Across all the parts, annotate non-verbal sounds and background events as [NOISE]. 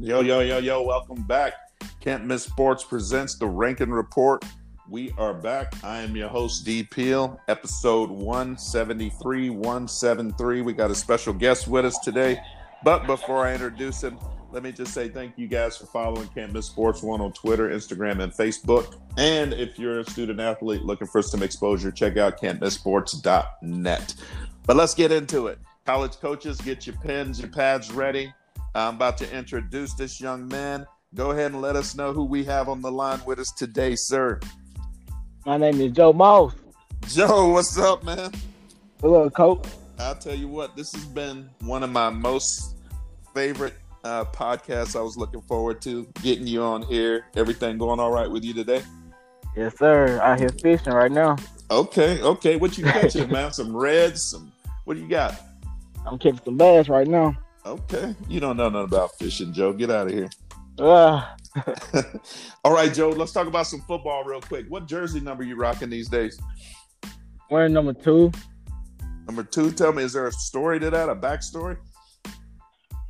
Yo, yo, yo, yo, welcome back. Can't Miss Sports presents the Rankin Report. We are back. I am your host, D Peel, episode 173, 173. We got a special guest with us today. But before I introduce him, let me just say thank you guys for following Can't Miss Sports One on Twitter, Instagram, and Facebook. And if you're a student athlete looking for some exposure, check out can'tmissports.net. But let's get into it. College coaches, get your pens, your pads ready. I'm about to introduce this young man. Go ahead and let us know who we have on the line with us today, sir. My name is Joe Moss. Joe, what's up, man? Hello, coach. I'll tell you what, this has been one of my most favorite uh, podcasts I was looking forward to getting you on here. Everything going all right with you today? Yes, sir. Out here fishing right now. Okay, okay. What you catching, man? Some reds? Some what do you got? I'm catching some bass right now. Okay. You don't know nothing about fishing, Joe. Get out of here. Uh, [LAUGHS] All right, Joe, let's talk about some football real quick. What jersey number you rocking these days? wearing number two. Number two, tell me, is there a story to that, a backstory?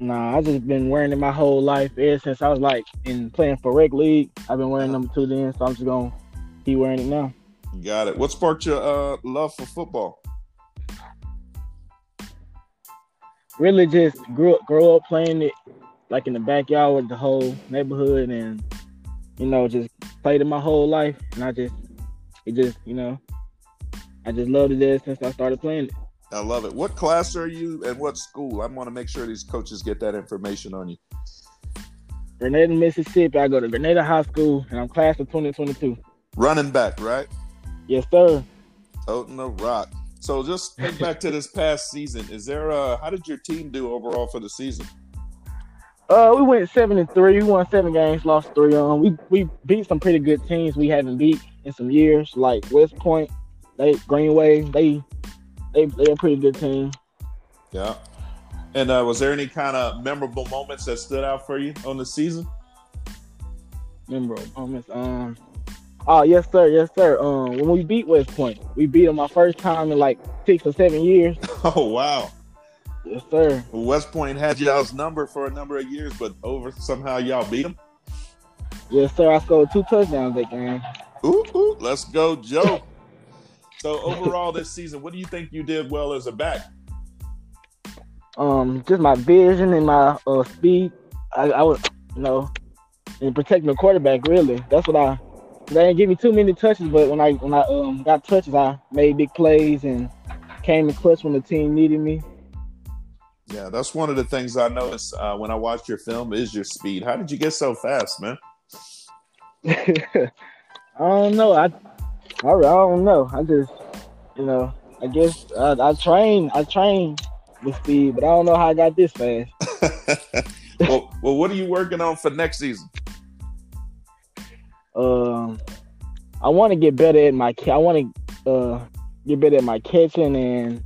Nah, I just been wearing it my whole life ever since I was like in playing for rec league. I've been wearing number two then, so I'm just gonna keep wearing it now. Got it. What sparked your uh, love for football? Really, just grew up, grew up playing it like in the backyard with the whole neighborhood, and you know, just played it my whole life. And I just, it just, you know, I just loved it there since I started playing it. I love it. What class are you and what school? I want to make sure these coaches get that information on you. Grenada, Mississippi. I go to Grenada High School, and I'm class of 2022. Running back, right? Yes, sir. Toting the rock. So just think back to this past season. Is there uh how did your team do overall for the season? Uh, we went seven and three. We won seven games, lost three. Um, we we beat some pretty good teams we haven't beat in some years, like West Point, they Greenwood. They they they're a pretty good team. Yeah. And uh, was there any kind of memorable moments that stood out for you on the season? Memorable moments. Um, oh yes sir, yes sir. Um, when we beat West Point, we beat them my first time in like six or seven years. [LAUGHS] Oh wow. Yes sir. West Point had y'all's number for a number of years, but over somehow y'all beat them. Yes sir. I scored two touchdowns that game. Ooh, ooh, let's go, Joe. so overall this season, what do you think you did well as a back? Um, just my vision and my uh speed. I, I was, you know, and protecting the quarterback. Really, that's what I. They didn't give me too many touches, but when I when I um got touches, I made big plays and came in clutch when the team needed me. Yeah, that's one of the things I noticed uh, when I watched your film is your speed. How did you get so fast, man? [LAUGHS] I don't know. I, I I don't know. I just, you know, I guess I, I train I train with speed, but I don't know how I got this fast. [LAUGHS] well, well, what are you working on for next season? Um, I want to get better at my. I want to uh get better at my catching and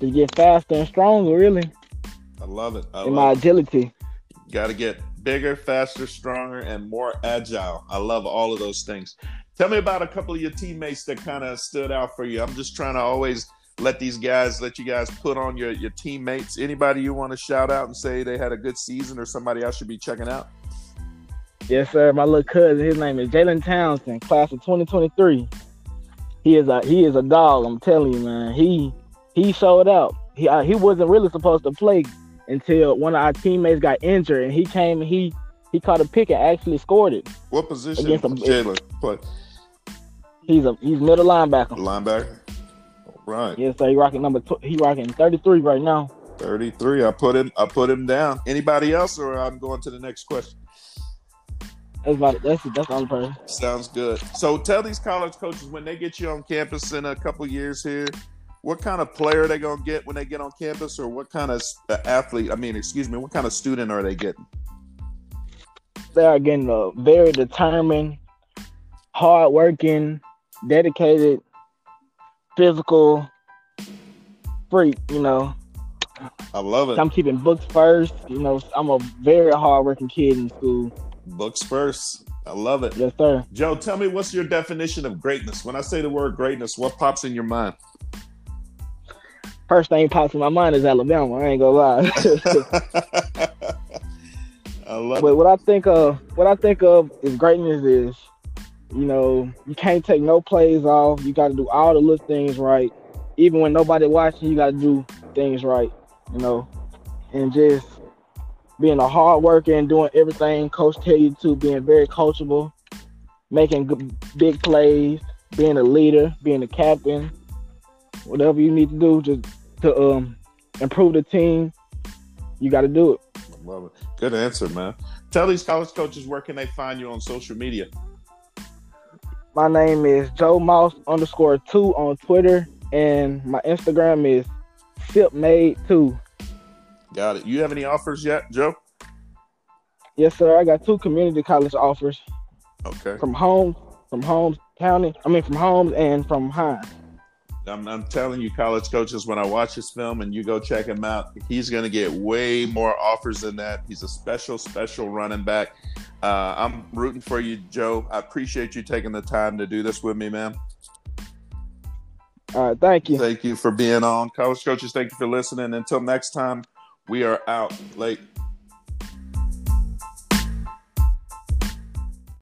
to get faster and stronger. Really, I love it. I in my it. agility. Got to get bigger, faster, stronger, and more agile. I love all of those things. Tell me about a couple of your teammates that kind of stood out for you. I'm just trying to always let these guys, let you guys put on your, your teammates. Anybody you want to shout out and say they had a good season or somebody I should be checking out? Yes, sir. My little cousin, his name is Jalen Townsend, class of 2023. He is a he is a dog. I'm telling you, man. He he showed out. He uh, he wasn't really supposed to play until one of our teammates got injured, and he came and he he caught a pick and actually scored it. What position Against Jalen play? He's a he's middle linebacker. Linebacker. All right. Yes, sir. He rocking number tw- he rocking 33 right now. 33. I put him I put him down. Anybody else or I'm going to the next question? That's about that's that's the only person. Sounds good. So tell these college coaches when they get you on campus in a couple years here, what kind of player they gonna get when they get on campus, or what kind of uh, athlete? I mean, excuse me, what kind of student are they getting? They are getting a very determined, hardworking, dedicated, physical freak. You know, I love it. I'm keeping books first. You know, I'm a very hardworking kid in school. Books first. I love it. Yes, sir. Joe, tell me what's your definition of greatness? When I say the word greatness, what pops in your mind? First thing pops in my mind is Alabama. I ain't gonna lie. [LAUGHS] I love But it. what I think of, what I think of is greatness is, you know, you can't take no plays off. You got to do all the little things right, even when nobody watching. You got to do things right, you know, and just being a hard worker and doing everything coach tell you to, being very coachable, making good, big plays, being a leader, being a captain, whatever you need to do just to um improve the team. You got to do it. Love it. Good answer, man. Tell these college coaches where can they find you on social media? My name is Joe Mouse underscore two on Twitter, and my Instagram is SipMade2. Got it. You have any offers yet, Joe? Yes, sir. I got two community college offers Okay. from Holmes, from Holmes County. I mean, from Holmes and from Hinds. I'm, I'm telling you, college coaches, when I watch this film and you go check him out, he's going to get way more offers than that. He's a special, special running back. Uh, I'm rooting for you, Joe. I appreciate you taking the time to do this with me, man. All right, thank you. Thank you for being on. College coaches, thank you for listening. Until next time, we are out late.